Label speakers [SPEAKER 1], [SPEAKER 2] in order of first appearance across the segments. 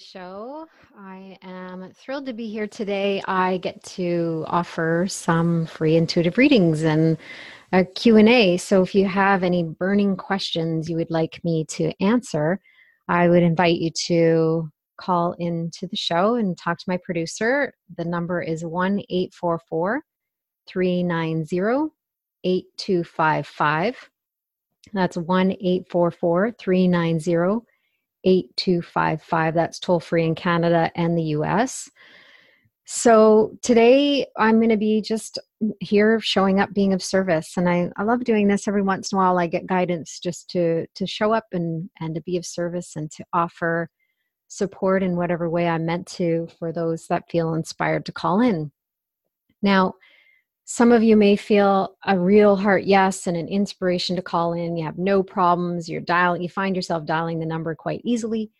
[SPEAKER 1] Show. I am thrilled to be here today. I get to offer some free intuitive readings and a Q&A. So if you have any burning questions you would like me to answer, I would invite you to call into the show and talk to my producer. The number is 1-844 390 8255. That's 1 844 390 8255. That's toll free in Canada and the US. So today I'm going to be just here showing up being of service and I, I love doing this every once in a while I get guidance just to to show up and and to be of service and to offer support in whatever way I'm meant to for those that feel inspired to call in. Now some of you may feel a real heart yes and an inspiration to call in. You have no problems. You're dialing, you find yourself dialing the number quite easily.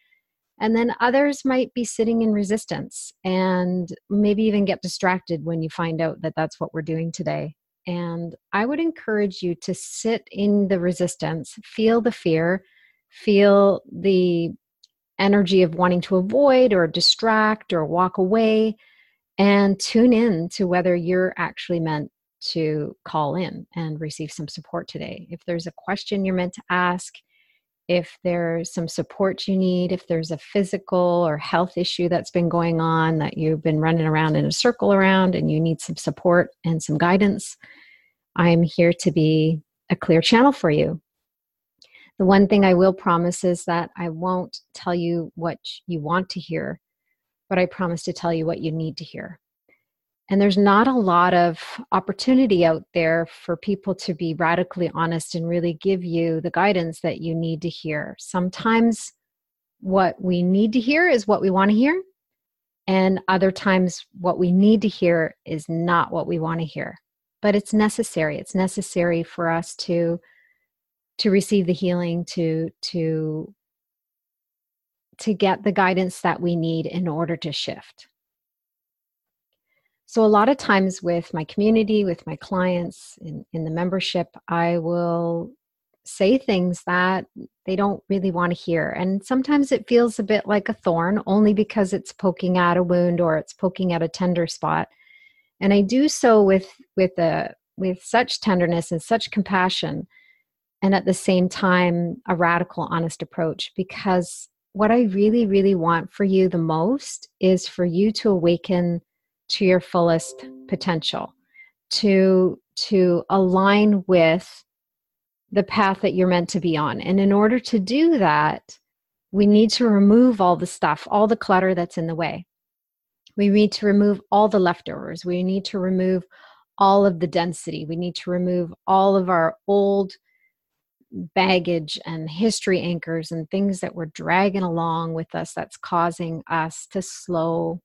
[SPEAKER 1] And then others might be sitting in resistance and maybe even get distracted when you find out that that's what we're doing today. And I would encourage you to sit in the resistance, feel the fear, feel the energy of wanting to avoid or distract or walk away and tune in to whether you're actually meant to call in and receive some support today. If there's a question you're meant to ask, if there's some support you need, if there's a physical or health issue that's been going on that you've been running around in a circle around and you need some support and some guidance, I'm here to be a clear channel for you. The one thing I will promise is that I won't tell you what you want to hear but I promise to tell you what you need to hear. And there's not a lot of opportunity out there for people to be radically honest and really give you the guidance that you need to hear. Sometimes what we need to hear is what we want to hear, and other times what we need to hear is not what we want to hear. But it's necessary. It's necessary for us to to receive the healing to to to get the guidance that we need in order to shift. So, a lot of times with my community, with my clients in, in the membership, I will say things that they don't really want to hear. And sometimes it feels a bit like a thorn only because it's poking at a wound or it's poking at a tender spot. And I do so with with a with such tenderness and such compassion and at the same time a radical honest approach because what I really, really want for you the most is for you to awaken to your fullest potential, to to align with the path that you're meant to be on. And in order to do that, we need to remove all the stuff, all the clutter that's in the way. We need to remove all the leftovers. We need to remove all of the density. We need to remove all of our old baggage and history anchors and things that we're dragging along with us that's causing us to slow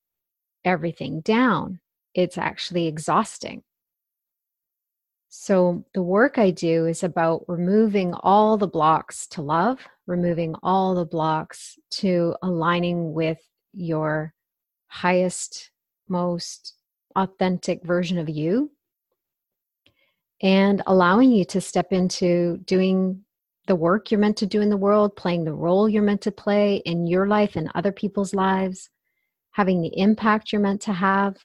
[SPEAKER 1] everything down. It's actually exhausting. So, the work I do is about removing all the blocks to love, removing all the blocks to aligning with your highest, most authentic version of you and allowing you to step into doing the work you're meant to do in the world, playing the role you're meant to play in your life and other people's lives, having the impact you're meant to have.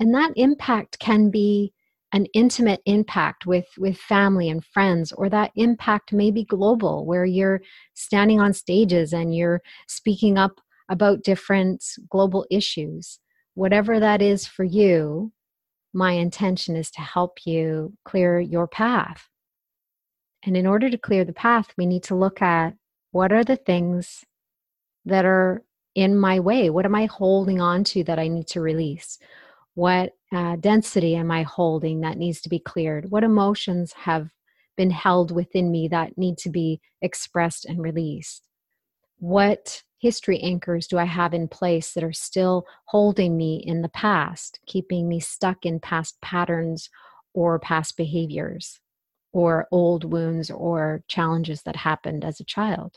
[SPEAKER 1] And that impact can be an intimate impact with with family and friends or that impact may be global where you're standing on stages and you're speaking up about different global issues whatever that is for you my intention is to help you clear your path. And in order to clear the path, we need to look at what are the things that are in my way? What am I holding on to that I need to release? What uh, density am I holding that needs to be cleared? What emotions have been held within me that need to be expressed and released? What history anchors do I have in place that are still holding me in the past, keeping me stuck in past patterns or past behaviors or old wounds or challenges that happened as a child?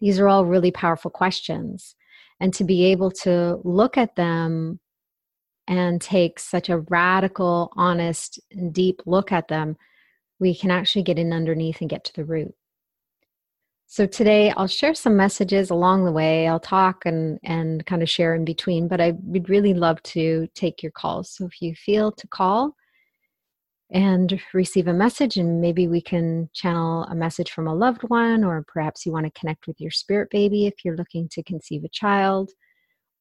[SPEAKER 1] These are all really powerful questions. And to be able to look at them and take such a radical, honest, deep look at them, we can actually get in underneath and get to the root. So today I'll share some messages along the way. I'll talk and and kind of share in between, but I would really love to take your calls. So if you feel to call and receive a message and maybe we can channel a message from a loved one or perhaps you want to connect with your spirit baby if you're looking to conceive a child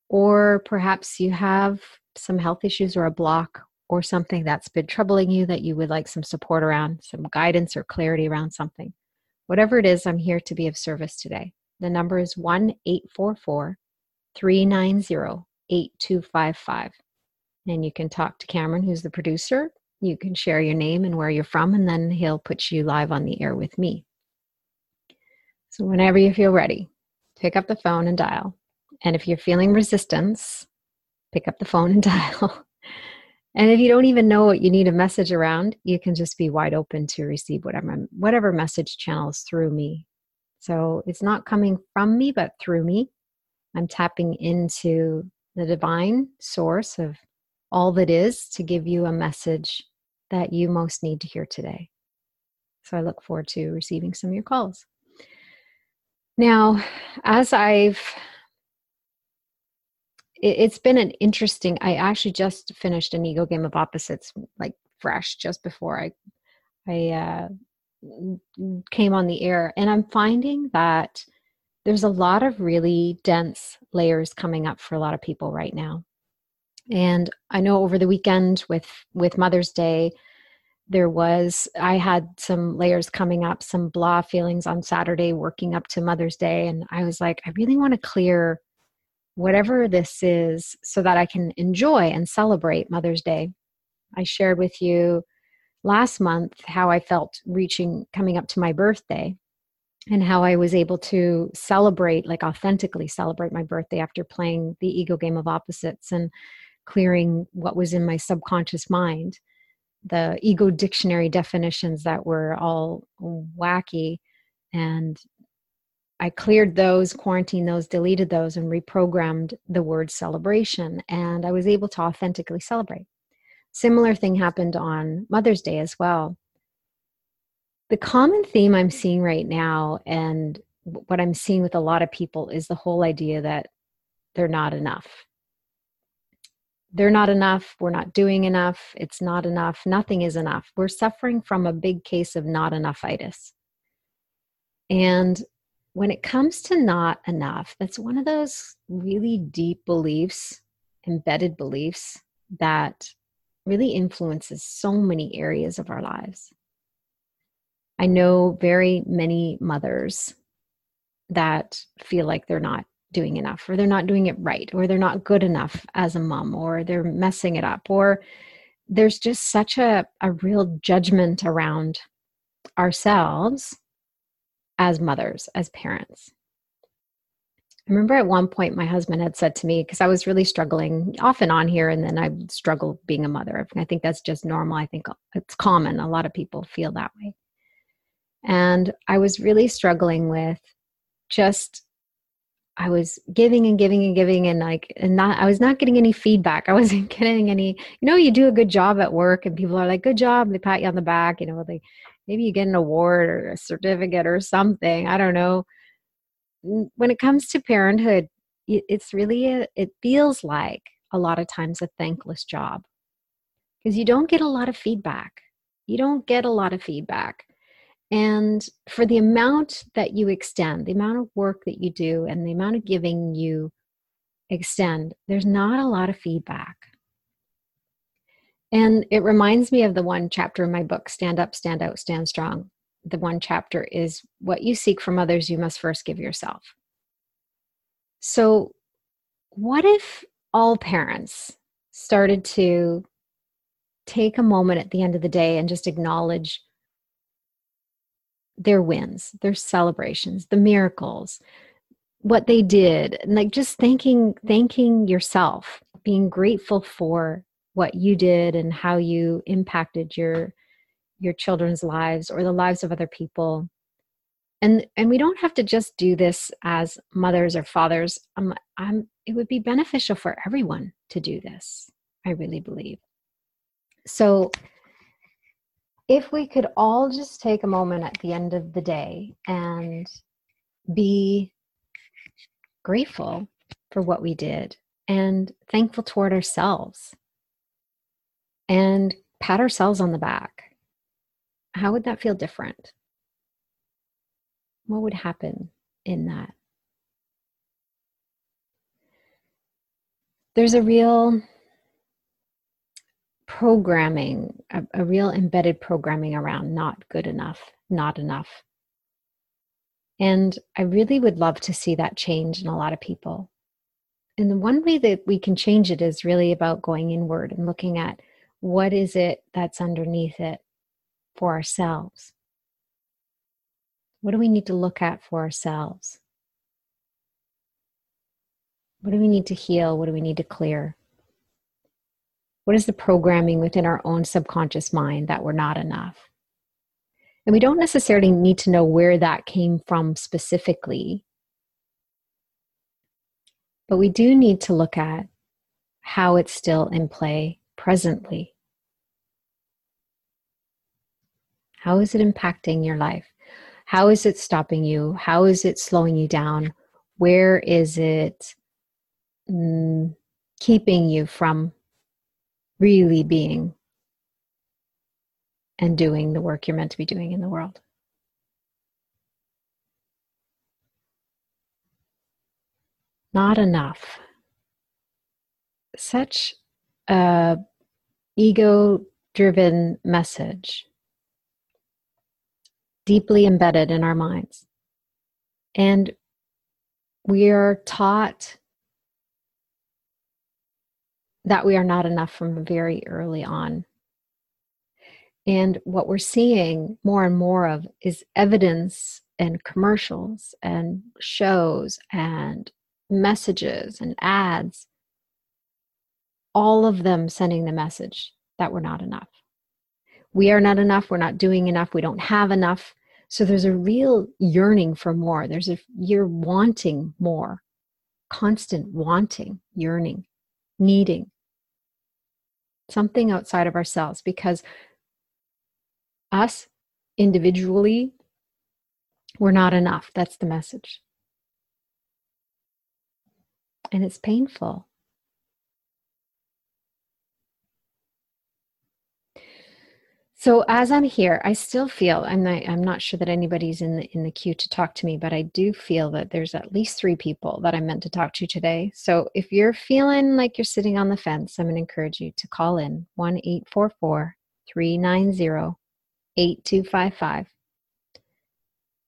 [SPEAKER 1] or perhaps you have some health issues or a block or something that's been troubling you that you would like some support around, some guidance or clarity around something. Whatever it is, I'm here to be of service today. The number is 1 844 390 8255. And you can talk to Cameron, who's the producer. You can share your name and where you're from, and then he'll put you live on the air with me. So, whenever you feel ready, pick up the phone and dial. And if you're feeling resistance, pick up the phone and dial. And if you don't even know what you need a message around, you can just be wide open to receive whatever whatever message channels through me. So it's not coming from me, but through me. I'm tapping into the divine source of all that is to give you a message that you most need to hear today. So I look forward to receiving some of your calls. Now, as I've it, has been an interesting i actually just finished an ego game of opposites like fresh just before i i uh, came on the air and i'm finding that there's a lot of really dense layers coming up for a lot of people right now. And i know over the weekend with with mother's day there was i had some layers coming up some blah feelings on saturday working up to mother's day and i was like i really want to clear whatever this is so that I can enjoy and celebrate Mother's Day. I shared with you last month how I felt reaching, coming up to my birthday, and how I was able to celebrate, like authentically celebrate my birthday after playing the ego game of opposites and clearing what was in my subconscious mind. The ego dictionary definitions that were all wacky and I cleared those, quarantined those, deleted those, and reprogrammed the word celebration. And I was able to authentically celebrate. Similar thing happened on Mother's Day as well. The common theme I'm seeing right now, and what I'm seeing with a lot of people, is the whole idea that they're not enough. They're not enough. We're not doing enough. It's not enough. Nothing is enough. We're suffering from a big case of not enoughitis. And when it comes to not enough, that's one of those really deep beliefs, embedded beliefs that really influences so many areas of our lives. I know very many mothers that feel like they're not doing enough, or they're not doing it right, or they're not good enough as a mom, or they're messing it up, or there's just such a, a real judgment around ourselves as mothers, as parents. I remember at one point my husband had said to me, because I was really struggling off and on here, and then I struggled being a mother. I think that's just normal. I think it's common. A lot of people feel that way. And I was really struggling with just, I was giving and giving and giving, and like, and not, I was not getting any feedback. I wasn't getting any, you know, you do a good job at work, and people are like, good job. They pat you on the back, you know, they, maybe you get an award or a certificate or something i don't know. When it comes to parenthood it's really a, it feels like a lot of times a thankless job. Because you don't get a lot of feedback. You don't get a lot of feedback. And for the amount that you extend the amount of work that you do and the amount of giving you extend there's not a lot of feedback and it reminds me of the one chapter in my book, Stand Up, Stand Out, Stand Strong. The one chapter is what you seek from others, you must first give yourself. So, what if all parents started to take a moment at the end of the day and just acknowledge their wins, their celebrations, the miracles, what they did, and like just thanking thanking yourself, being grateful for what you did and how you impacted your your children's lives or the lives of other people. And and we don't have to just do this as mothers or fathers. Um, I'm, it would be beneficial for everyone to do this i really believe. So if we could all just take a moment at the end of the day and be grateful for what we did and thankful toward ourselves and pat ourselves on the back how would that feel different what would happen in that? There's a real programming, a, a, real embedded programming around not good enough, not enough. And I really would love to see that change in a lot of people. And the one way that we can change it is really about going inward and looking at what is it that's underneath it for ourselves. What do we need to look at for ourselves? What do we need to heal? What do we need to clear? What is the programming within our own subconscious mind that we're not enough? And we don't necessarily need to know where that came from specifically, but we do need to look at how it's still in play presently. How is it impacting your life? How is it stopping you? How is it slowing you down? Where is it mm, keeping you from really being and doing the work you're meant to be doing in the world? Not enough. Such a ego driven message deeply embedded in our minds. And we are taught that we are not enough from very early on. And what we're seeing more and more of is evidence and commercials and shows and messages and ads, all of them sending the message that we're not enough we are not enough, we're not doing enough, we don't have enough. So there's a real yearning for more. There's a you're wanting more, constant wanting, yearning, needing something outside of ourselves because us individually, we're not enough. That's the message. And it's painful. So as I'm here, I still feel I'm not I'm not sure that anybody's in the in the queue to talk to me, but I do feel that there's at least three people that I'm meant to talk to today. So if you're feeling like you're sitting on the fence, I'm going to encourage you to call in 1-844-390-8255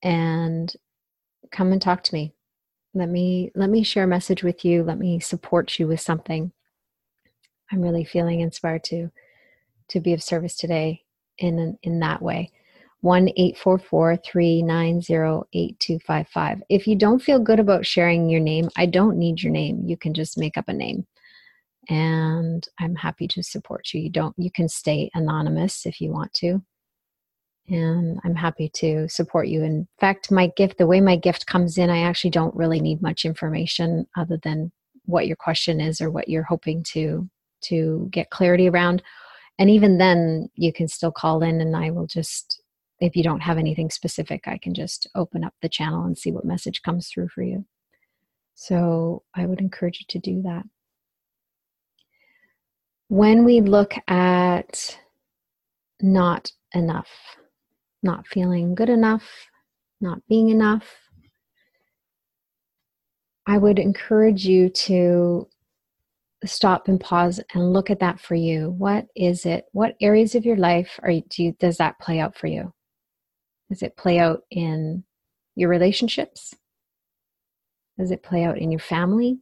[SPEAKER 1] and come and talk to me. Let me let me share a message with you. Let me support you with something. I'm really feeling inspired to to be of service today in in that way. 1 390 8255. If you don't feel good about sharing your name, I don't need your name. You can just make up a name. And I'm happy to support you. You don't you can stay anonymous if you want to. And I'm happy to support you. In fact, my gift, the way my gift comes in, I actually don't really need much information other than what your question is or what you're hoping to to get clarity around and even then you can still call in and i will just if you don't have anything specific i can just open up the channel and see what message comes through for you. So i would encourage you to do that. When we look at not enough not feeling good enough not being enough i would encourage you to stop and pause and look at that for you. What is it? What areas of your life are you, do you, does that play out for you? Does it play out in your relationships? Does it play out in your family?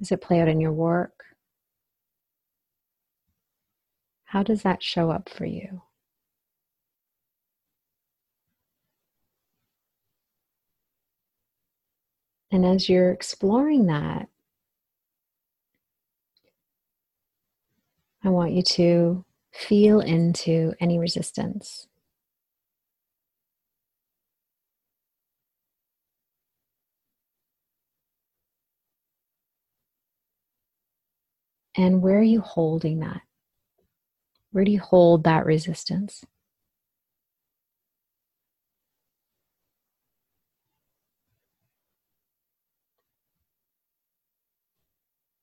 [SPEAKER 1] Does it play out in your work? How does that show up for you? And as you're exploring that, I want you to feel into any resistance. And where are you holding that? Where do you hold that resistance?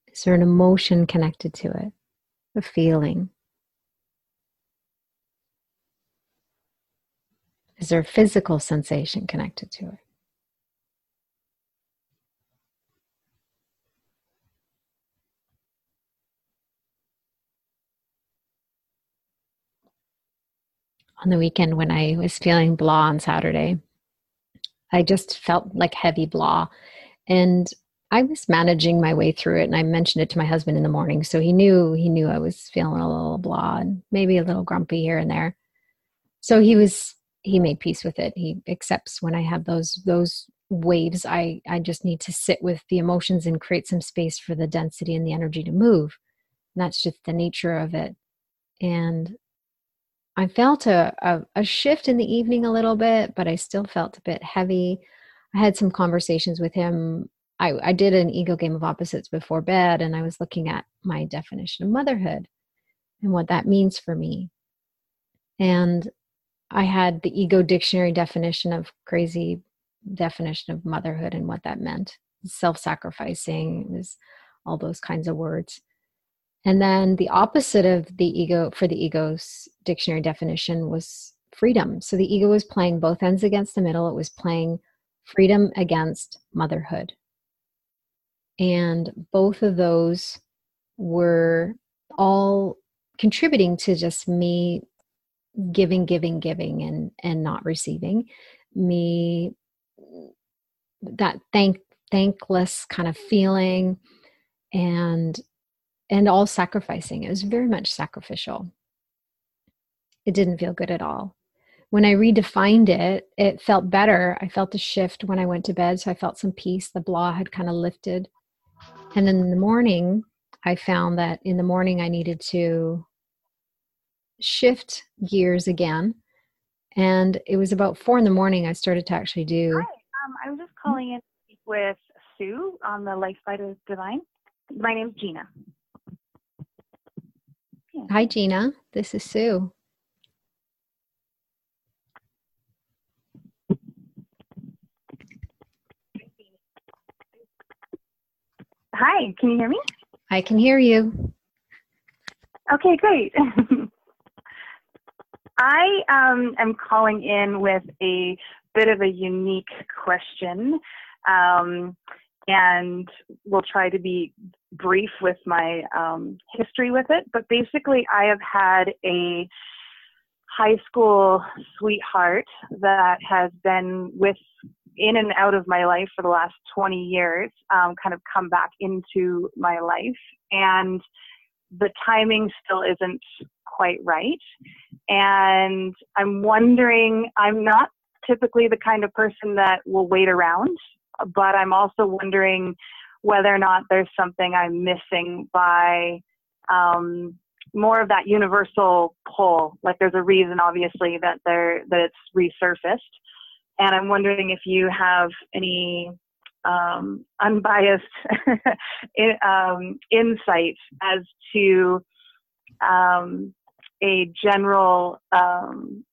[SPEAKER 1] Is there an emotion connected to it? A feeling? Is there a physical sensation connected to it? On the weekend, when I was feeling blah on Saturday, I just felt like heavy blah. And I was managing my way through it and I mentioned it to my husband in the morning. So he knew he knew I was feeling a little blah and maybe a little grumpy here and there. So he was he made peace with it. He accepts when I have those those waves. I I just need to sit with the emotions and create some space for the density and the energy to move. And that's just the nature of it. And I felt a, a, a shift in the evening a little bit, but I still felt a bit heavy. I had some conversations with him I, I did an ego game of opposites before bed and I was looking at my definition of motherhood and what that means for me. And I had the ego dictionary definition of crazy definition of motherhood and what that meant self sacrificing, was all those kinds of words. And then the opposite of the ego for the ego's dictionary definition was freedom. So the ego was playing both ends against the middle, it was playing freedom against motherhood. And both of those were all contributing to just me giving, giving, giving, and and not receiving. Me that thank thankless kind of feeling and and all sacrificing. It was very much sacrificial. It didn't feel good at all. When I redefined it, it felt better. I felt a shift when I went to bed, so I felt some peace. The blah had kind of lifted. And then in the morning, I found that in the morning I needed to shift gears again. And it was about four in the morning I started to actually do.
[SPEAKER 2] Hi, um, I'm just calling in with Sue on the Life Flight of Divine. My name's Gina.
[SPEAKER 1] Yeah. Hi, Gina. This is Sue.
[SPEAKER 2] Hi, can you hear me?
[SPEAKER 1] I can hear you.
[SPEAKER 2] Okay, great. I um, am calling in with a bit of a unique question, um, and we'll try to be brief with my um, history with it. But basically, I have had a high school sweetheart that has been with in and out of my life for the last 20 years um, kind of come back into my life. And the timing still isn't quite right. And i'm wondering i'm not typically the kind of person that will wait around but i'm also wondering whether or not there's something i'm missing by um, more of that universal pull. Like there's a reason obviously that there that it's resurfaced and I'm wondering if you have any um, unbiased in, um, insight as to um, a general um,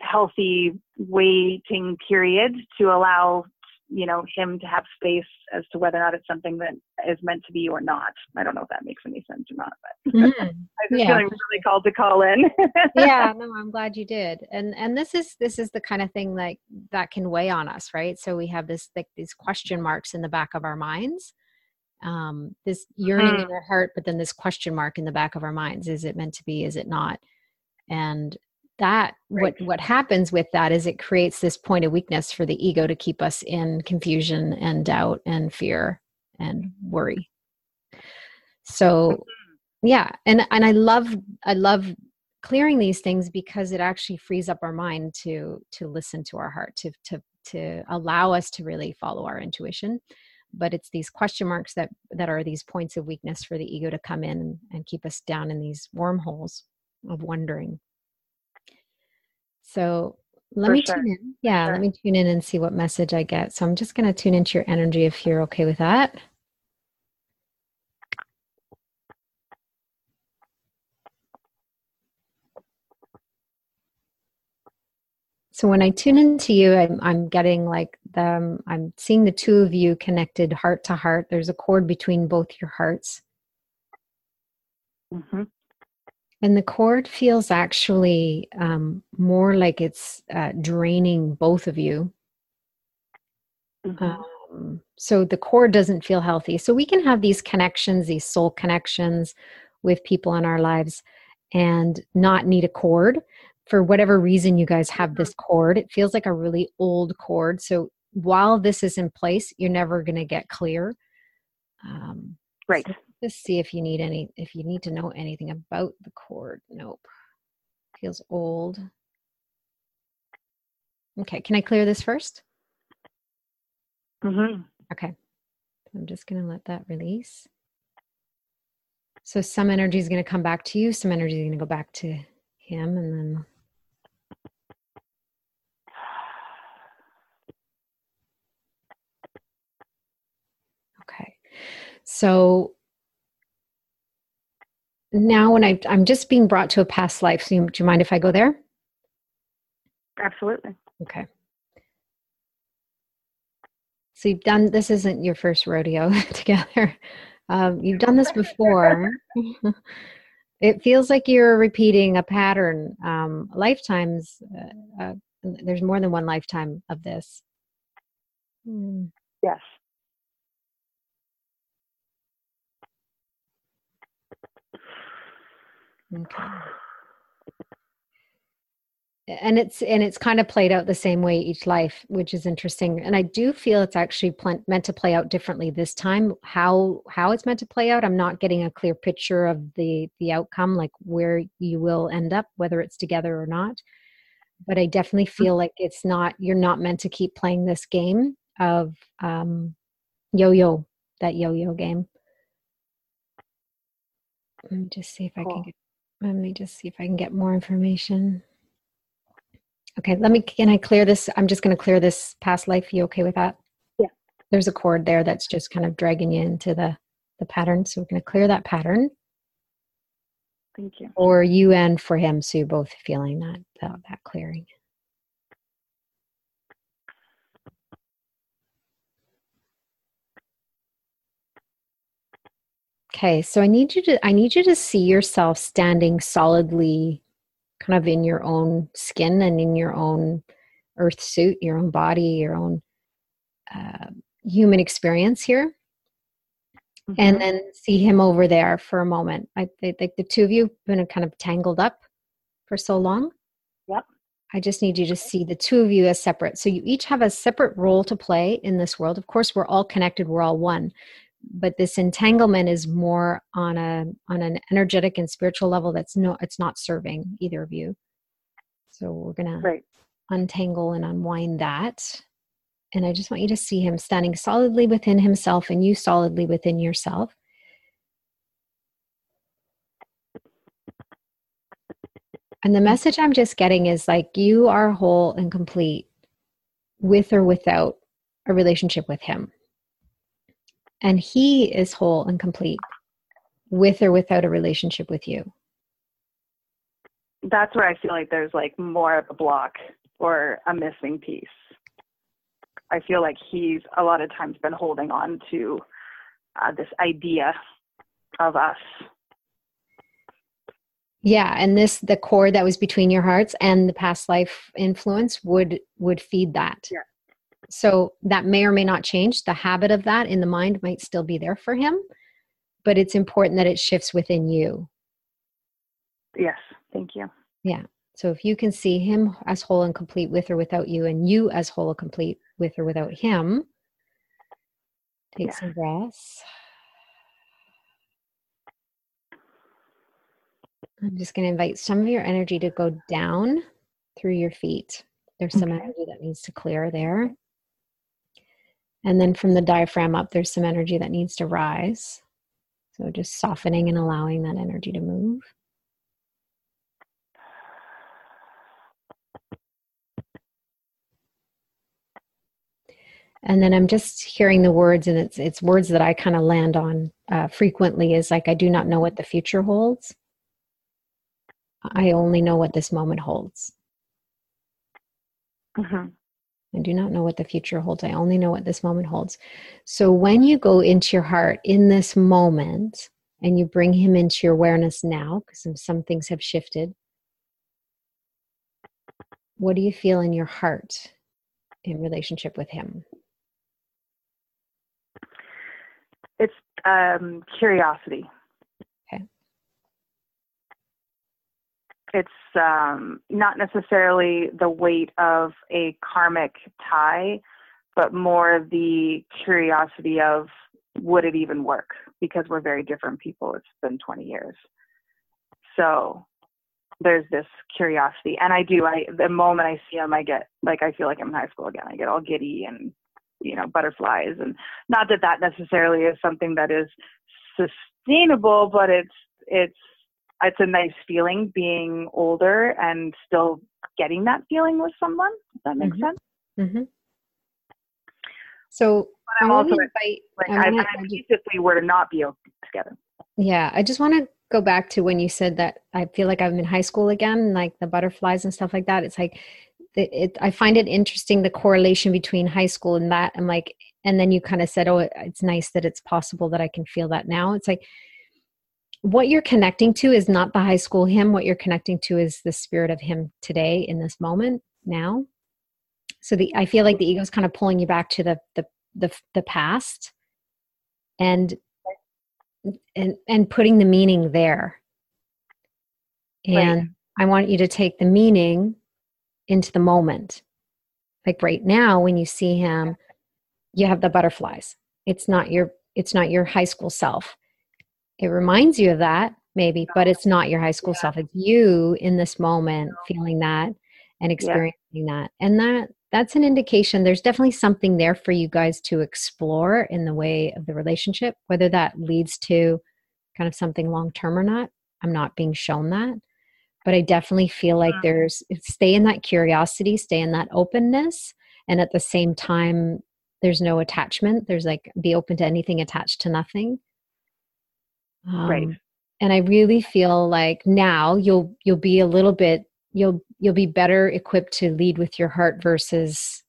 [SPEAKER 2] healthy waiting period to allow you know him to have space as to whether or not it's something that is meant to be or not. I don't know if that makes any sense or not, but mm, I'm just yeah. feeling really called to call in.
[SPEAKER 1] yeah, no, I'm glad you did. And and this is this is the kind of thing like that can weigh on us, right? So we have this like these question marks in the back of our minds. Um, this yearning mm. in our heart, but then this question mark in the back of our minds. Is it meant to be? Is it not? And that right. what what happens with that is it creates this point of weakness for the ego to keep us in confusion and doubt and fear and worry so mm-hmm. yeah and and i love i love clearing these things because it actually frees up our mind to to listen to our heart to to to allow us to really follow our intuition but it's these question marks that that are these points of weakness for the ego to come in and, and keep us down in these wormholes of wondering so let
[SPEAKER 2] for
[SPEAKER 1] me
[SPEAKER 2] sure.
[SPEAKER 1] tune in yeah
[SPEAKER 2] sure.
[SPEAKER 1] let me tune in and see what message i get so i'm just going to tune into your energy if you're okay with that So when I tune into you, I'm, I'm getting like the, I'm seeing the two of you connected heart to heart. There's a cord between both your hearts.
[SPEAKER 2] Mm-hmm.
[SPEAKER 1] And the cord feels actually um, more like it's uh, draining both of you. Mm-hmm. Um, so the cord doesn't feel healthy. So we can have these connections, these soul connections with people in our lives and not need a cord for whatever reason you guys have this mm-hmm. cord it feels like a really old cord so while this is in place you're never going to get clear
[SPEAKER 2] um, right
[SPEAKER 1] so just see if you need any if you need to know anything about the cord. Nope. Feels old. Okay can i clear this 1st
[SPEAKER 2] mm-hmm.
[SPEAKER 1] okay. I'm just going to let that release. So some energy is going to come back to you some energy is going to go back to him and then Okay. So now when I, I'm just being brought to a past life, so you, do you mind if I go there?
[SPEAKER 2] Absolutely.
[SPEAKER 1] Okay. So you've done, this isn't your first rodeo together. Um, you've done this before. it feels like you're repeating a pattern. Um, lifetimes, uh, uh, there's more than one lifetime of this.
[SPEAKER 2] Hmm. Yes.
[SPEAKER 1] Okay. And it's and it's kind of played out the same way each life, which is interesting. And I do feel it's actually pl- meant to play out differently this time. How how it's meant to play out, I'm not getting a clear picture of the the outcome, like where you will end up, whether it's together or not. But I definitely mm. feel like it's not. You're not meant to keep playing this game of um, yo-yo, that yo-yo game. Let me just see if cool. I can get let me just see if I can get more information. Okay, let me, can I clear this? I'm just going to clear this past life. You okay with that?
[SPEAKER 2] Yeah.
[SPEAKER 1] There's a cord there that's just kind of dragging you into the, the pattern. So we're going to clear that pattern.
[SPEAKER 2] Thank you.
[SPEAKER 1] Or you and for him. So you're both feeling that, that, that clearing. Okay, so I need you to I need you to see yourself standing solidly kind of in your own skin and in your own earth suit, your own body, your own uh, human experience here. Mm-hmm. And then see him over there for a moment. I think the two of you have been kind of tangled up for so long.
[SPEAKER 2] Yep.
[SPEAKER 1] I just need you to see the two of you as separate. So you each have a separate role to play in this world. Of course, we're all connected, we're all one but this entanglement is more on a on an energetic and spiritual level that's no it's not serving either of you. So we're gonna
[SPEAKER 2] right.
[SPEAKER 1] untangle and unwind that. And i just want you to see him standing solidly within himself and you solidly within yourself. And the message i'm just getting is like you are whole and complete with or without a relationship with him and he is whole and complete with or without a relationship with you.
[SPEAKER 2] That's where i feel like there's like more of a block or a missing piece. I feel like he's a lot of times been holding on to uh, this idea of us.
[SPEAKER 1] Yeah and this the cord that was between your hearts and the past life influence would would feed that.
[SPEAKER 2] Yeah
[SPEAKER 1] so that may or may not change. The habit of that in the mind might still be there for him, but it's important that it shifts within you.
[SPEAKER 2] Yes, thank you.
[SPEAKER 1] Yeah. So if you can see him as whole and complete with or without you, and you as whole and complete with or without him, take yeah. some breaths. I'm just going to invite some of your energy to go down through your feet. There's some okay. energy that needs to clear there. And then from the diaphragm up, there's some energy that needs to rise. So just softening and allowing that energy to move. and then i'm just hearing the words and it's it's words that i kind of land on uh, frequently is like i do not know what the future holds i only know what this moment holds mm-hmm. I do not know what the future holds. I only know what this moment holds. So when you go into your heart in this moment and you bring him into your awareness now because some, some things have shifted what do you feel in your heart in relationship with him?
[SPEAKER 2] It's um, curiosity.
[SPEAKER 1] Okay.
[SPEAKER 2] It's um, not necessarily the weight of a karmic tie, but more the curiosity of would it even work? Because we're very different people. It's been 20 years. So there's this curiosity. And I do, I, the moment I see him, I get like, I feel like I'm in high school again. I get all giddy and you know butterflies and not that that necessarily is something that is sustainable but it's it's it's a nice feeling being older and still getting that feeling with someone if that makes mm-hmm. sense mm-hmm.
[SPEAKER 1] so
[SPEAKER 2] but i'm also invite, like I, I, I if we were to not be together
[SPEAKER 1] yeah i just want to go back to when you said that i feel like i'm in high school again like the butterflies and stuff like that it's like it, it, I find it interesting the correlation between high school and that. I'm like, and then you kind of said, oh, it's nice that it's possible that I can feel that now. It's like what you're connecting to is not the high school him. What you're connecting to is the spirit of him today in this moment now. So the I feel like the ego is kind of pulling you back to the the the, the past and and and putting the meaning there. And right. I want you to take the meaning into the moment. Like right now, when you see him, you have the butterflies. It's not your it's not your high school self. It reminds you of that, maybe, but it's not your high school yeah. self. It's you in this moment feeling that and experiencing yeah. that. And that that's an indication there's definitely something there for you guys to explore in the way of the relationship, whether that leads to kind of something long term or not. I'm not being shown that but I definitely feel like there's stay in that curiosity, stay in that openness, and at the same time, there's no attachment. There's like be open to anything, attached to nothing.
[SPEAKER 2] Um, right.
[SPEAKER 1] And I really feel like now you'll you'll be a little bit you'll you'll be better equipped to lead with your heart versus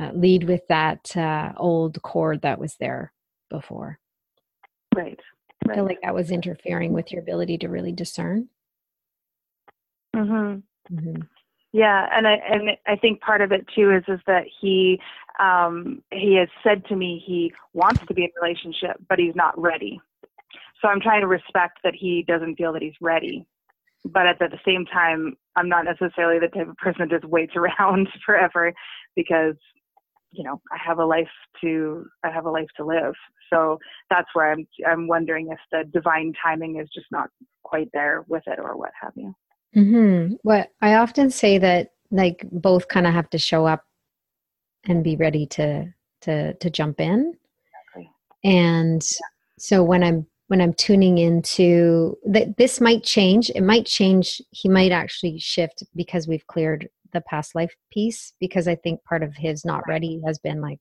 [SPEAKER 1] uh, lead with that uh, old cord that was there before.
[SPEAKER 2] Right.
[SPEAKER 1] right. I feel like that was interfering with your ability to really discern.
[SPEAKER 2] Mm-hmm. Mm-hmm. Yeah, and I and I think part of it too is is that he um, he has said to me he wants to be in a relationship, but he's not ready. So I'm trying to respect that he doesn't feel that he's ready, but at the same time, I'm not necessarily the type of person that just waits around forever because you know I have a life to I have a life to live. So that's where I'm I'm wondering if the divine timing is just not quite there with it or what have you.
[SPEAKER 1] Mm-hmm. What I often say that like both kind of have to show up and be ready to to to jump in. Exactly. And yeah. so when I'm when I'm tuning into that this might change, it might change, he might actually shift because we've cleared the past life piece because I think part of his not ready has been like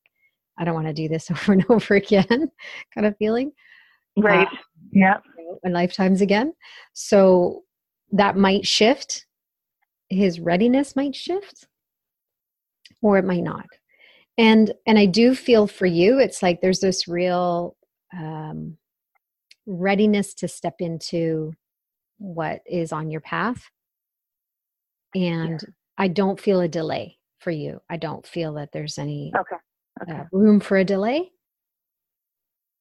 [SPEAKER 1] I don't want to do this over and over again kind of feeling.
[SPEAKER 2] Right. Um, yeah.
[SPEAKER 1] And lifetimes again. So that might shift his readiness might shift or it might not and and i do feel for you it's like there's this real um, readiness to step into what is on your path and yeah. i don't feel a delay for you i don't feel that there's any
[SPEAKER 2] okay. Okay.
[SPEAKER 1] Uh, room for a delay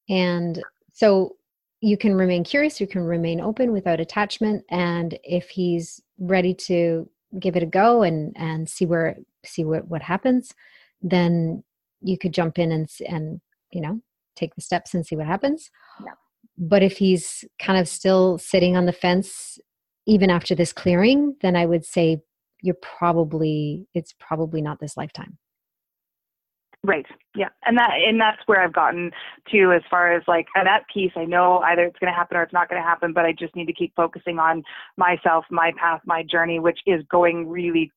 [SPEAKER 1] and so you can remain curious you can remain open without attachment and if he's ready to give it a go and and see where see what what happens then you could jump in and and you know take the steps and see what happens yeah. But if he's kind of still sitting on the fence even after this clearing then i would say you're probably it's probably not this lifetime
[SPEAKER 2] Right. Yeah. And that and that's where I've gotten to as far as like at that piece I know either it's gonna happen or it's not gonna happen, but I just need to keep focusing on myself, my path, my journey, which is going really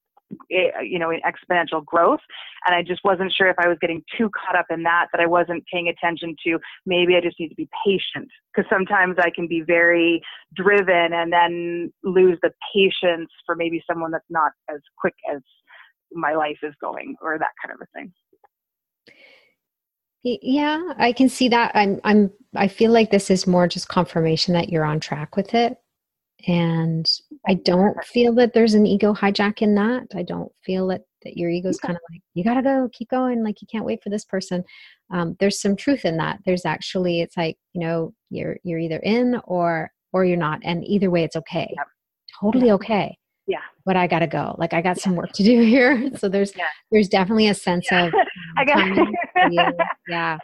[SPEAKER 2] you know in exponential growth and i just wasn't sure if i was getting too caught up in that that i wasn't paying attention to maybe i just need to be patient because sometimes i can be very driven and then lose the patience for maybe someone that's not as quick as my life is going or that kind of a thing
[SPEAKER 1] yeah, I can see that. I'm I'm I feel like this is more just confirmation that you're on track with it. And I don't feel that there's an ego hijack in that. I don't feel that that your ego's kind of like you got to go, keep going, like you can't wait for this person. Um, there's some truth in that. There's actually it's like, you know, you're you're either in or or you're not and either way it's okay. Yep. Totally okay
[SPEAKER 2] yeah
[SPEAKER 1] but i gotta go like i got some work to do here so there's yeah. there's definitely a sense yeah. of um,
[SPEAKER 2] i got
[SPEAKER 1] yeah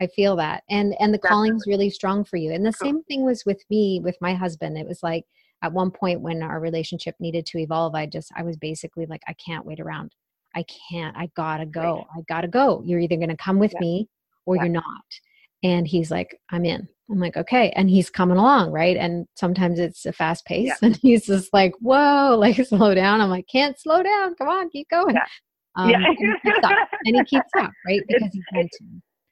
[SPEAKER 1] i feel that and and the definitely. calling's really strong for you and the cool. same thing was with me with my husband it was like at one point when our relationship needed to evolve i just i was basically like i can't wait around i can't i gotta go right. i gotta go you're either gonna come with yeah. me or you're not and he's like i'm in i'm like okay and he's coming along right and sometimes it's a fast pace yeah. and he's just like whoa like slow down i'm like can't slow down come on keep going
[SPEAKER 2] yeah. Um, yeah.
[SPEAKER 1] and, he keeps up, and he keeps up right because
[SPEAKER 2] he can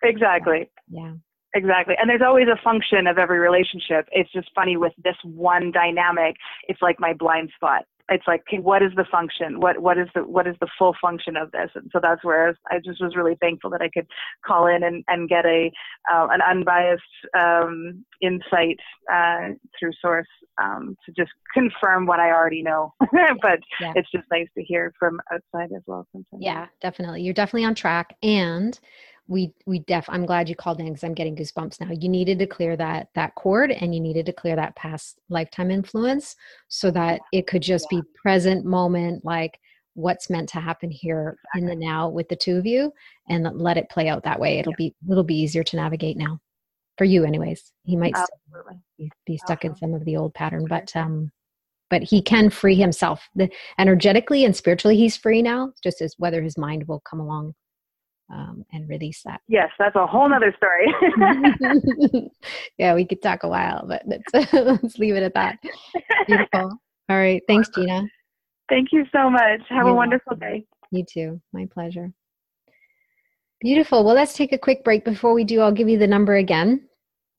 [SPEAKER 2] exactly.
[SPEAKER 1] Yeah.
[SPEAKER 2] Exactly. And there's always a function of every relationship. It's just funny with this one dynamic, it's like my blind spot. It's like okay, what is the function? What what is the what is the full function of this? And so that's where i just was really thankful that i could call in and, and get a uh, an unbiased um, insight uh, through source um, to just confirm what i already know. But yeah. it's just nice to hear from outside as well sometimes.
[SPEAKER 1] Yeah definitely. You're definitely on track. And we we def i'm glad you called in because i'm getting goosebumps now. You needed to clear that that cord and you needed to clear that past lifetime influence so that it could just yeah. be present moment like what's meant to happen here in the now with the two of you and let it play out that way. It'll yeah. be it'll be easier to navigate now for you anyways. He might be, be, stuck in some of the old pattern but um but he can free himself. The, energetically and spiritually he's free now just as whether his mind will come along um, and release that.
[SPEAKER 2] Yes, that's a whole nother story.
[SPEAKER 1] yeah, we could talk a while, but let's, let's leave it at that. Beautiful. All right. Thanks, Gina.
[SPEAKER 2] Thank you so much. Have You're a wonderful welcome. day.
[SPEAKER 1] You too. My pleasure. Beautiful. Well, let's take a quick break. Before we do, I'll give you the number again.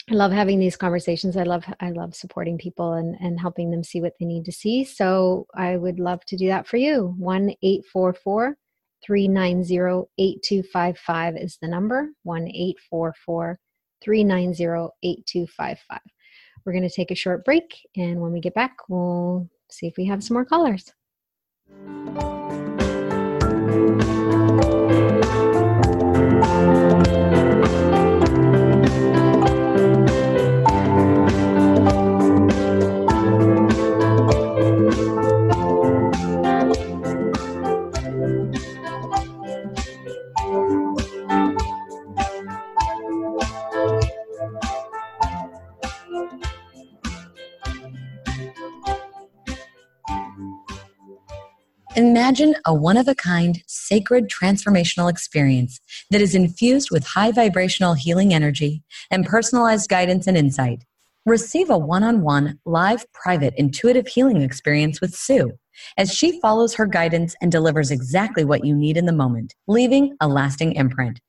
[SPEAKER 1] I love having these conversations. I love I love supporting people and, and helping them see what they need to see. So I would love to do that for you. One eight four four 390 8255 is the number 1 844 390 8255. We're going to take a short break, and when we get back, we'll see if we have some more callers.
[SPEAKER 3] Imagine a one of a kind, sacred transformational experience that is infused with high vibrational healing energy and personalized guidance and insight. Receive a one on one, live, private, intuitive healing experience with Sue as she follows her guidance and delivers exactly what you need in the moment, leaving a lasting imprint.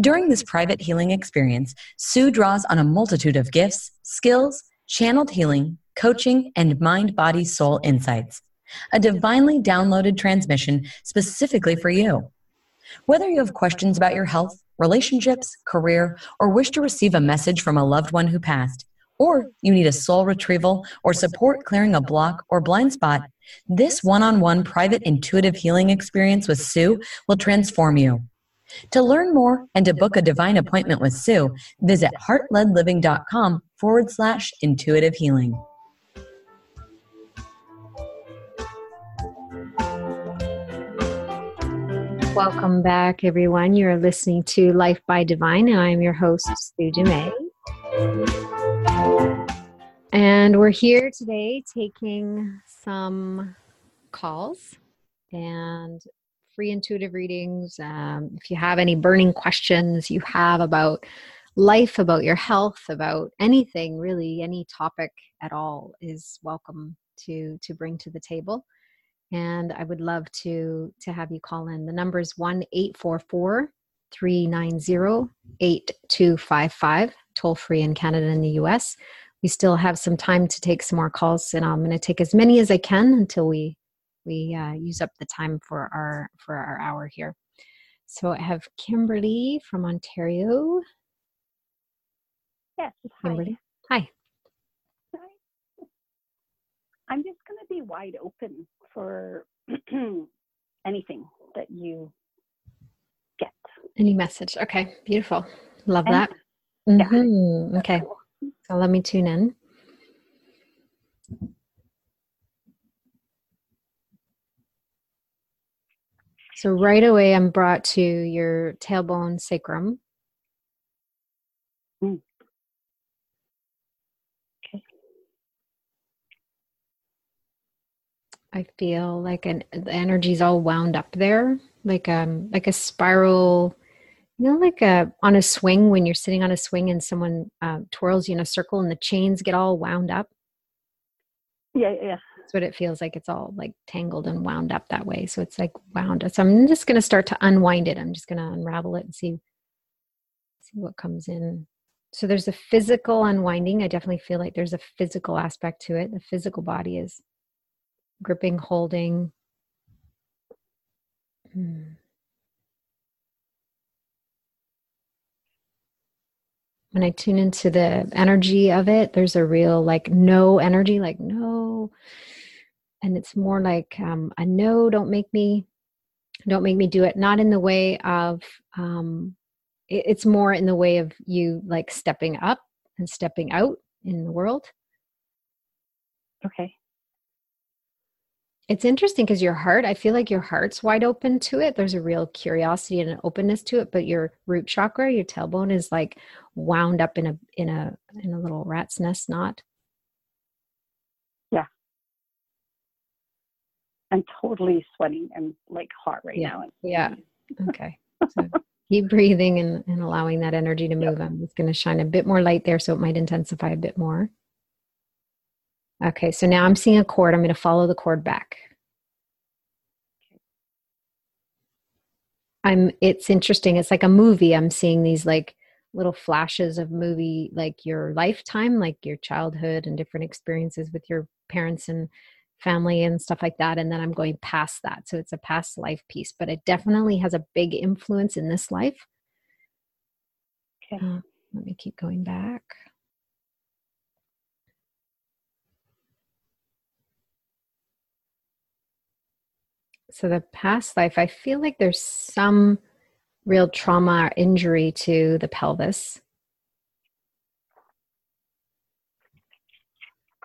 [SPEAKER 3] During this private healing experience, Sue draws on a multitude of gifts, skills, channeled healing, coaching, and mind body soul insights a divinely downloaded transmission specifically for you. Whether you have questions about your health, relationships, career, or wish to receive a message from a loved one who passed, or you need a soul retrieval or support clearing a block or blind spot, this one on one private intuitive healing experience with Sue will transform you. To learn more and to book a divine appointment with Sue, visit heartledliving.com forward slash intuitive healing.
[SPEAKER 1] Welcome back, everyone. You're listening to Life by Divine, and I'm your host, Sue Dumais. And we're here today taking some calls and free intuitive readings. Um, if you have any burning questions you have about life, about your health, about anything really, any topic at all is welcome to to bring to the table. And I would love to to have you call in. The number is one eight four four 390 8255, toll free in Canada and the US. We still have some time to take some more calls, and I'm going to take as many as I can until we we uh, use up the time for our for our hour here. So I have Kimberly from Ontario.
[SPEAKER 4] Yes,
[SPEAKER 1] Kimberly. Hi.
[SPEAKER 4] hi. I'm just going to be wide open for anything that you get.
[SPEAKER 1] Any message? Okay, beautiful. Love
[SPEAKER 4] And-
[SPEAKER 1] that.
[SPEAKER 4] yeah.
[SPEAKER 1] Mhm, Okay, so let me tune in. So right away, I'm brought to your tailbone sacrum.
[SPEAKER 4] Mm.
[SPEAKER 1] I feel like an the energy's all wound up there, like um like a spiral. You know, like a on a swing when you're sitting on a swing and someone uh, twirls you in a circle and the chains get all wound up.
[SPEAKER 4] Yeah, yeah.
[SPEAKER 1] That's what it feels like. It's all like tangled and wound up that way. So it's like wound. up. So I'm just going to start to unwind it. I'm just going to unravel it and see see what comes in. So there's a physical unwinding. I definitely feel like there's a physical aspect to it. The physical body is gripping, holding. Hmm. When I tune into the energy of it, there's a real like no energy, like no. And it's more like um, a no, don't make me, don't make me do it. Not in the way of, um, it- it's more in the way of you like stepping up and stepping out in the world.
[SPEAKER 4] Okay.
[SPEAKER 1] It's interesting because your heart, I feel like your heart's wide open to it. There's a real curiosity and an openness to it, but your root chakra, your tailbone is like wound up in a in a in a little rat's nest knot. Yeah.
[SPEAKER 4] I'm totally sweating and like hot right
[SPEAKER 1] Yeah,
[SPEAKER 4] now.
[SPEAKER 1] yeah. Okay. So keep breathing and, and allowing that energy to move. I'm just going to shine a bit more light there so it might intensify a bit more. Okay, so now I'm seeing a cord. I'm going to follow the cord back. I'm it's interesting. It's like a movie. I'm seeing these like little flashes of movie like your lifetime, like your childhood and different experiences with your parents and family and stuff like that and then I'm going past that. So it's a past life piece, but it definitely has a big influence in this life.
[SPEAKER 4] Okay.
[SPEAKER 1] Uh, let me keep going back. So the past life, I feel like there's some real trauma or injury to the pelvis.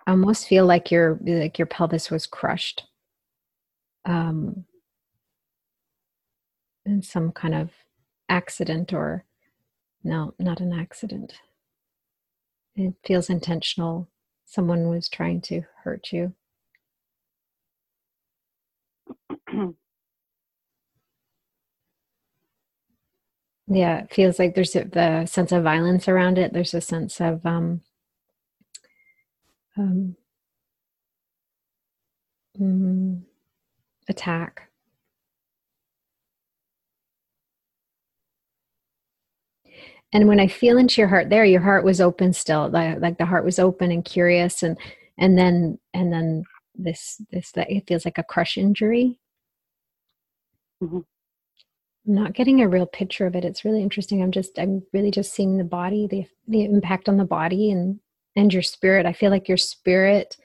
[SPEAKER 1] I almost feel like your like your pelvis was crushed. Um in some kind of accident or no, not an accident. It feels intentional. Someone was trying to hurt you. Yeah, it feels like there's the sense of violence around it. There's a sense of um, um, mm, attack. And when I feel into your heart there, your heart was open still, like, like the heart was open and curious, and and then and then this this that it feels like a crush injury.
[SPEAKER 4] Mhm.
[SPEAKER 1] I'm not getting a real picture of it. It's really interesting. I'm just I'm really just seeing the body, the the impact on the body and and your spirit. I feel like your spirit.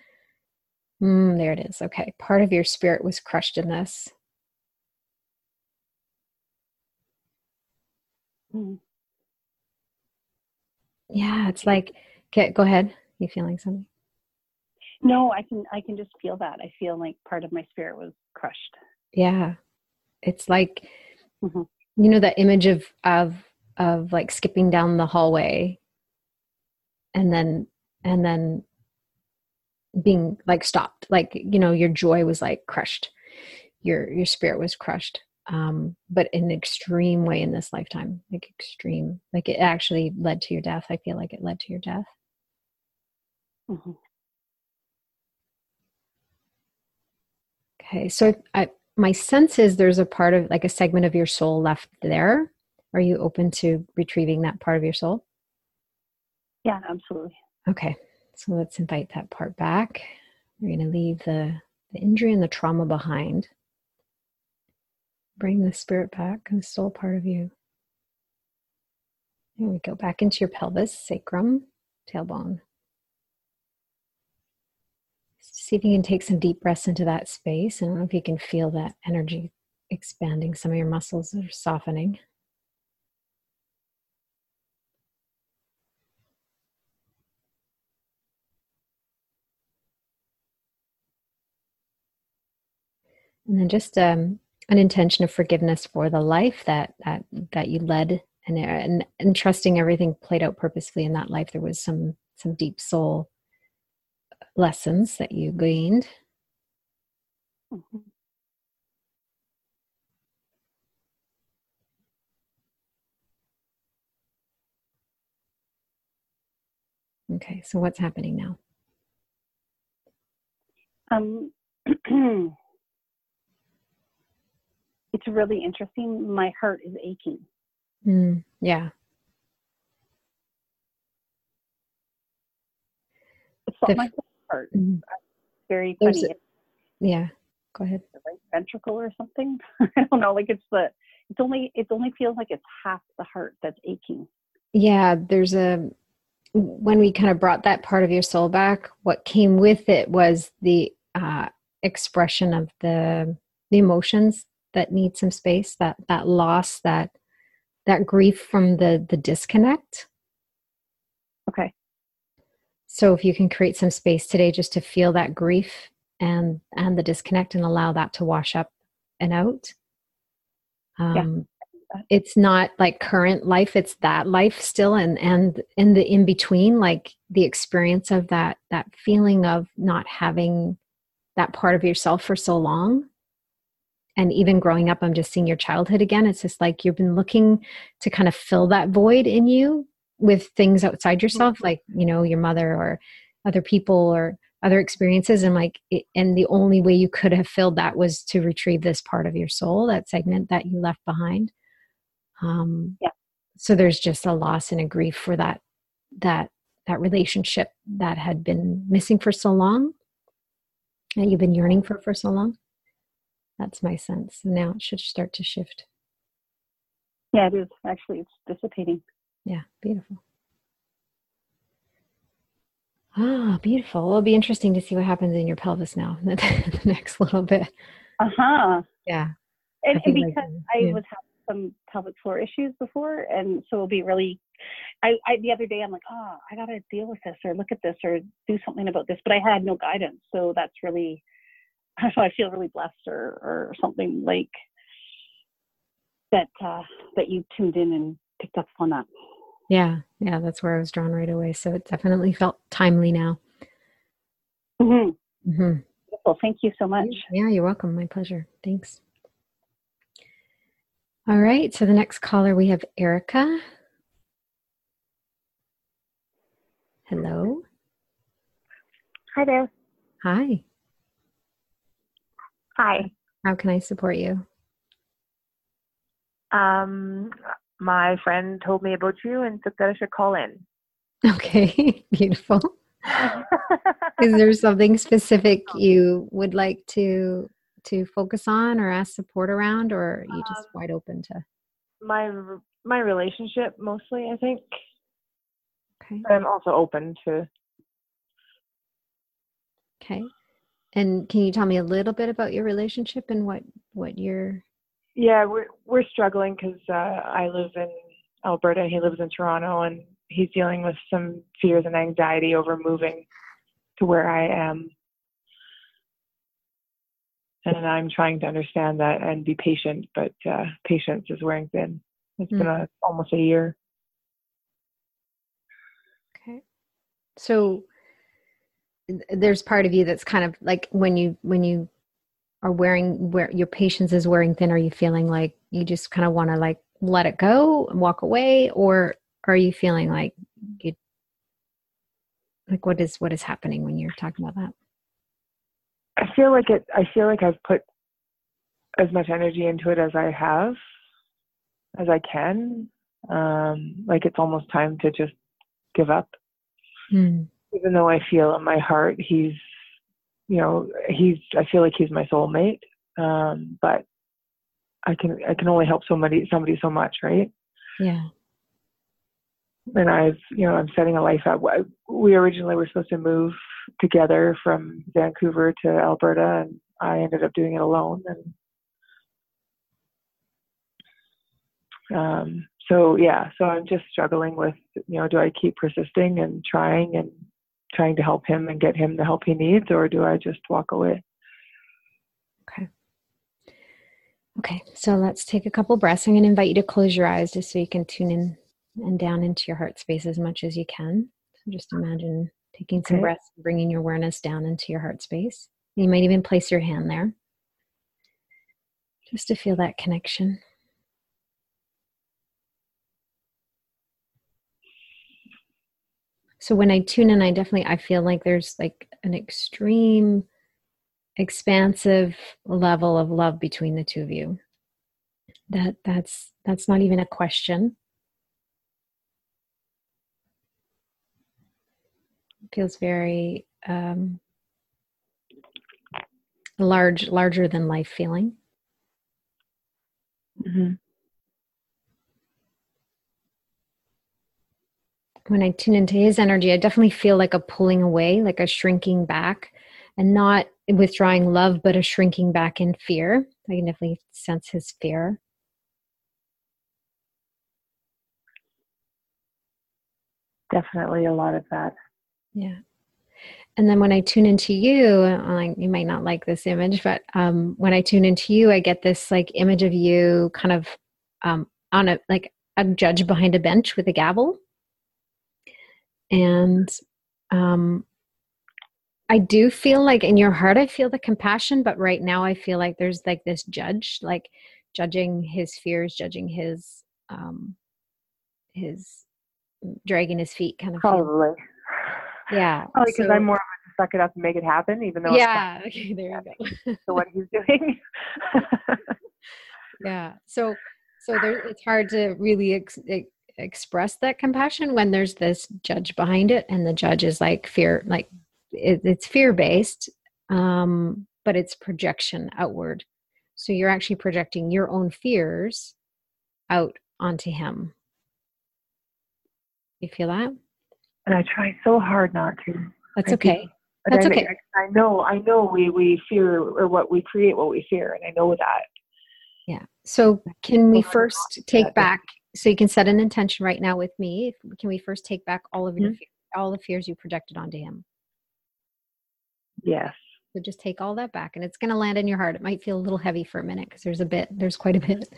[SPEAKER 1] Mm, there it is. Okay, part of your spirit was crushed in this.
[SPEAKER 4] Mm.
[SPEAKER 1] Yeah, it's like. Okay, go ahead. You feeling something?
[SPEAKER 4] No, I can I can just feel that. I feel like part of my spirit was crushed.
[SPEAKER 1] Yeah. It's like
[SPEAKER 4] Mhm.
[SPEAKER 1] You know that image of of of like skipping down the hallway and then and then being like stopped like you know your joy was like crushed your your spirit was crushed um but in an extreme way in this lifetime like extreme like it actually led to your death i feel like it led to your death
[SPEAKER 4] Mhm.
[SPEAKER 1] Okay so I, my sense is there's a part of like a segment of your soul left there are you open to retrieving that part of your soul
[SPEAKER 4] Yeah, absolutely.
[SPEAKER 1] Okay, so let's invite that part back. We're going to leave the, the injury and the trauma behind. Bring the spirit back, the soul part of you. There we go. Back into your pelvis, sacrum, tailbone. See if you can take some deep breaths into that space. Know if you can feel that energy expanding some of your muscles are softening. and then just um, an intention of forgiveness for the life that that that you led and, and and trusting everything played out purposefully in that life there was some some deep soul lessons that you gained
[SPEAKER 4] Mhm.
[SPEAKER 1] okay so what's happening now
[SPEAKER 4] Um, it's really interesting. My heart is aching.
[SPEAKER 1] Mm, yeah
[SPEAKER 4] It's not
[SPEAKER 1] The-
[SPEAKER 4] heart.
[SPEAKER 1] Mhm.
[SPEAKER 4] Very funny.
[SPEAKER 1] a- yeah go ahead
[SPEAKER 4] the right ventricle or something. I don't know. Like it's the. It's only. It only feels like it's half the heart that's aching.
[SPEAKER 1] yeah there's a when we kind of brought that part of your soul back what came with it was the uh, expression of the the emotions that need some space that that loss that that grief from the the disconnect
[SPEAKER 4] Okay.
[SPEAKER 1] So if you can create some space today just to feel that grief and and the disconnect and allow that to wash up and out. Um it's not like current life it's that life still and and in the in between like the experience of that that feeling of not having that part of yourself for so long. And even growing up i'm just seeing your childhood again. It's just like you've been looking to kind of fill that void in you with things outside yourself like you know your mother or other people or other experiences and like it, and the only way you could have filled that was to retrieve this part of your soul that segment that you left behind um
[SPEAKER 4] Yeah.
[SPEAKER 1] so there's just a loss and a grief for that that that relationship that had been missing for so long that you've been yearning for for so long that's my sense now it should start to shift
[SPEAKER 4] Yeah, it is. Actually, it's dissipating.
[SPEAKER 1] Yeah beautiful ah beautiful well, it'll be interesting to see what happens in your pelvis now the next little bit
[SPEAKER 4] Uh huh.
[SPEAKER 1] yeah
[SPEAKER 4] And, and
[SPEAKER 1] think like,
[SPEAKER 4] because I was having some pelvic floor issues before, and so it'll be really. I, I the other day I'm like, oh, I gotta deal with this or look at this or do something about this, but I had no guidance, so that's really. I feel really blessed or or something like that uh, that you tuned in and picked up on that.
[SPEAKER 1] Yeah yeah that's where i was drawn right away so it definitely felt timely now
[SPEAKER 4] hmm
[SPEAKER 1] hmm
[SPEAKER 4] Well, thank you so much.
[SPEAKER 1] Yeah, you're welcome. My pleasure. Thanks. All right. So the next caller we have Erica. Hello.
[SPEAKER 5] Hi there.
[SPEAKER 1] Hi.
[SPEAKER 5] Hi.
[SPEAKER 1] How can I support you?
[SPEAKER 5] Um, my friend told me about you and said that I should call in.
[SPEAKER 1] Okay. Beautiful. Is there something specific oh. you would like to to focus on or ask support around or are you just um, wide open to
[SPEAKER 5] my my relationship mostly, I think.
[SPEAKER 1] Okay.
[SPEAKER 5] But I'm also open to.
[SPEAKER 1] Okay. And can you tell me a little bit about your relationship and what what you're
[SPEAKER 5] Yeah, we're we're struggling because uh, I live in Alberta. He lives in Toronto, and he's dealing with some fears and anxiety over moving to where I am. and I'm trying to understand that and be patient, but uh, patience is wearing thin. It's mm. been a, almost a year.
[SPEAKER 1] Okay. So there's part of you that's kind of like when you when you are wearing where your patience is wearing thin are you feeling like you just kind of want to like let it go and walk away? Or are you feeling like you like what is what is happening when you're talking about that?
[SPEAKER 5] I feel like it i feel like i've put as much energy into it as i have as i can. Um like it's almost time to just give up. Hmm. even though i feel in my heart he's you know he's i feel like he's my soulmate um but i can i can only help somebody somebody so much right
[SPEAKER 1] yeah
[SPEAKER 5] and I've, you know, I'm setting a life up. We originally were supposed to move together from Vancouver to Alberta, and I ended up doing it alone. And um, so, yeah, so I'm just struggling with, you know, do I keep persisting and trying and trying to help him and get him the help he needs, or do I just walk away?
[SPEAKER 1] Okay. Okay, so let's take a couple breaths. I'm going to invite you to close your eyes just so you can tune in and down into your heart space as much as you can. So just imagine taking some okay. breaths, bringing your awareness down into your heart space. You might even place your hand there just to feel that connection. So when I tune in, I definitely I feel like there's like an extreme expansive level of love between the two of you. That that's that's not even a question. feels very um, large, larger than life feeling. Mm-hmm. When I tune into his energy, I definitely feel like a pulling away, like a shrinking back, and not withdrawing love, but a shrinking back in fear. I can definitely sense his fear.
[SPEAKER 5] Definitely a lot of that.
[SPEAKER 1] Yeah. And then when I tune into you, like you might not like this image, but um, when I tune into you, I get this like image of you kind of um, on a like a judge behind a bench with a gavel. And um, I do feel like in your heart, I feel the compassion, but right now I feel like there's like this judge, like judging his fears, judging his um, his dragging his feet, kind of.
[SPEAKER 5] Probably.
[SPEAKER 1] Feel. Yeah.
[SPEAKER 5] Probably because so, I'm more of a suck it up and make it happen, even though.
[SPEAKER 1] Yeah. Okay. There you
[SPEAKER 5] go. so what he's doing.
[SPEAKER 1] yeah. So, so there, it's hard to really ex- express that compassion when there's this judge behind it, and the judge is like fear, like it, it's fear based, um, but it's projection outward. So you're actually projecting your own fears out onto him. You feel that?
[SPEAKER 5] and I try so hard not to.
[SPEAKER 1] That's I okay. That's
[SPEAKER 5] I,
[SPEAKER 1] okay.
[SPEAKER 5] I, I know, I know we, we fear or what we create what we fear, and I know that.
[SPEAKER 1] Yeah. So can we first take back? So you can set an intention right now with me. Can we first take back all of mm-hmm. your all the fears you projected onto him?
[SPEAKER 5] Yes.
[SPEAKER 1] So just take all that back, and it's going to land in your heart. It might feel a little heavy for a minute because there's a bit, there's quite a bit.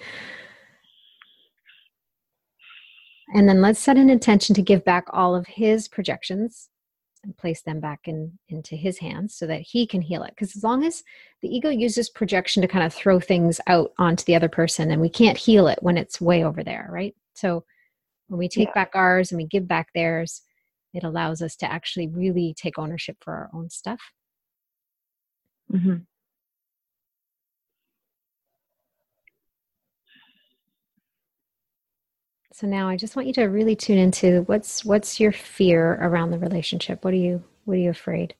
[SPEAKER 1] And then let's set an intention to give back all of his projections and place them back in into his hands so that he can heal it because as long as the ego uses projection to kind of throw things out onto the other person and we can't heal it when it's way over there right so when we take yeah. back ours and we give back theirs it allows us to actually really take ownership for our own stuff mm-hmm. So now I just want you to really tune into what's what's your fear around the relationship? What are you what are you afraid?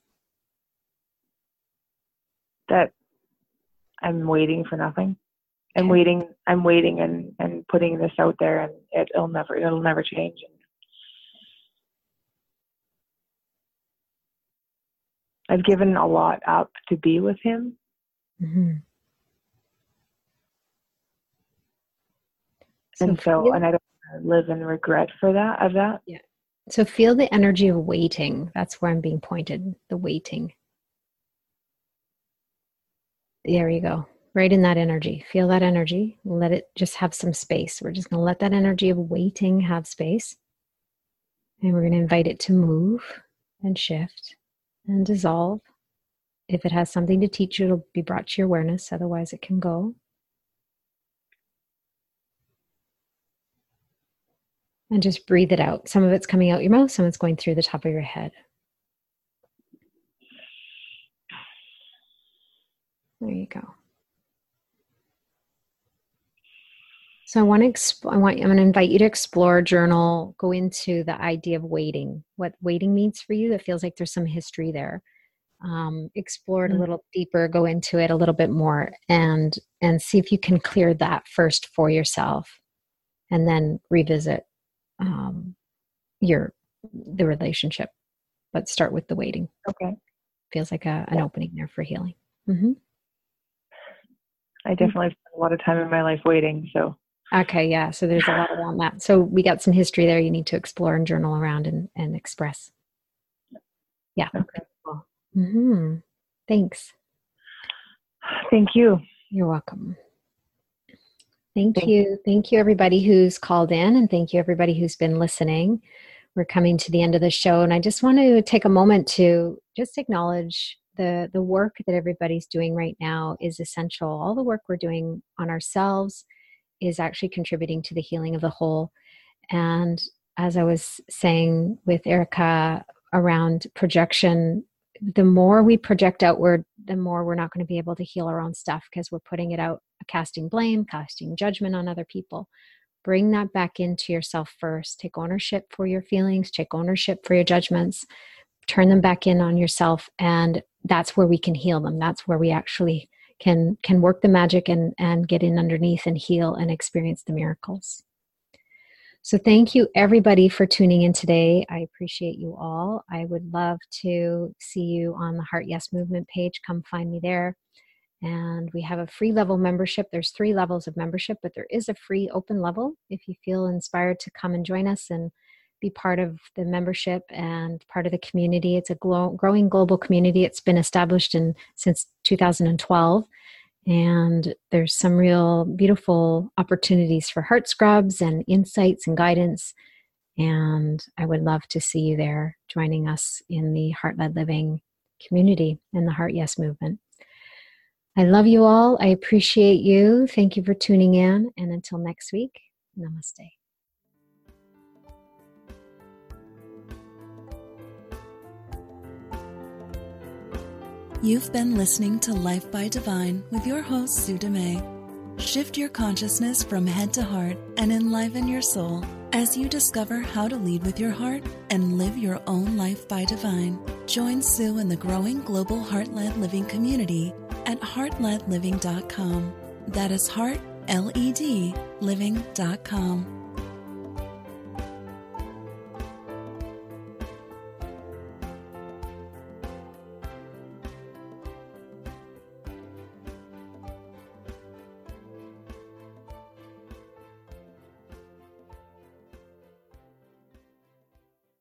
[SPEAKER 5] That I'm waiting for nothing. I'm okay. waiting I'm waiting and, and putting this out there and it, will never it'll never change. I've given a lot up to be with him. Mm-hmm. So and so, and I don't live in regret for that of that
[SPEAKER 1] yeah so feel the energy of waiting that's where i'm being pointed the waiting there you go. Right in that energy. Feel that energy. Let it just have some space. We're just going to let that energy of waiting have space. And we're going to invite it to move and shift and dissolve. If it has something to teach you, it'll be brought to your awareness. Otherwise, it can go. And just breathe it out. Some of it's coming out your mouth, some of it's going through the top of your head. There you go. So I want to exp- I want I'm going to invite you to explore journal, go into the idea of waiting, what waiting means for you. That feels like there's some history there. Um, explore it a mm. little deeper, go into it a little bit more, and and see if you can clear that first for yourself, and then revisit um, your the relationship. But start with the waiting.
[SPEAKER 5] Okay.
[SPEAKER 1] Feels like a, an yeah. opening there for healing. Mm-hmm.
[SPEAKER 5] I definitely spent a lot of time in my life waiting, so
[SPEAKER 1] Okay, yeah. So there's a lot around that. So we got some history there you need to explore and journal around and, and express. Yeah.
[SPEAKER 5] Okay.
[SPEAKER 1] Cool. Mm-hmm. Thanks.
[SPEAKER 5] Thank you.
[SPEAKER 1] You're welcome. Thank, thank you. Thank you, everybody who's called in, and thank you, everybody who's been listening. We're coming to the end of the show, and I just want to take a moment to just acknowledge the the work that everybody's doing right now is essential. All the work we're doing on ourselves is actually contributing to the healing of the whole. And as I was saying with Erica around projection, the more we project outward, the more we're not going to be able to heal our own stuff because we're putting it out, casting blame, casting judgment on other people. Bring that back into yourself first. Take ownership for your feelings, take ownership for your judgments, turn them back in on yourself. And that's where we can heal them. That's where we actually can can work the magic and and get in underneath and heal and experience the miracles so thank you everybody for tuning in today. I appreciate you all. I would love to see you on the heart yes movement page. Come find me there. And we have a free level membership. There's three levels of membership but there is a free open level if you feel inspired to come and join us and be part of the membership and part of the community. It's a growing global community. It's been established in since 2012, and there's some real beautiful opportunities for heart scrubs and insights and guidance. And I would love to see you there joining us in the Heart Led Living community and the Heart Yes movement. I love you all. I appreciate you. Thank you for tuning in. And until next week, namaste.
[SPEAKER 6] You've been listening to Life by Divine with your host, Sue Dumais. Shift your consciousness from head to heart and enliven your soul as you discover how to lead with your heart and live your own life by divine. Join Sue in the growing global heart led living community at heartledliving.com. That is heart, L E D, living.com.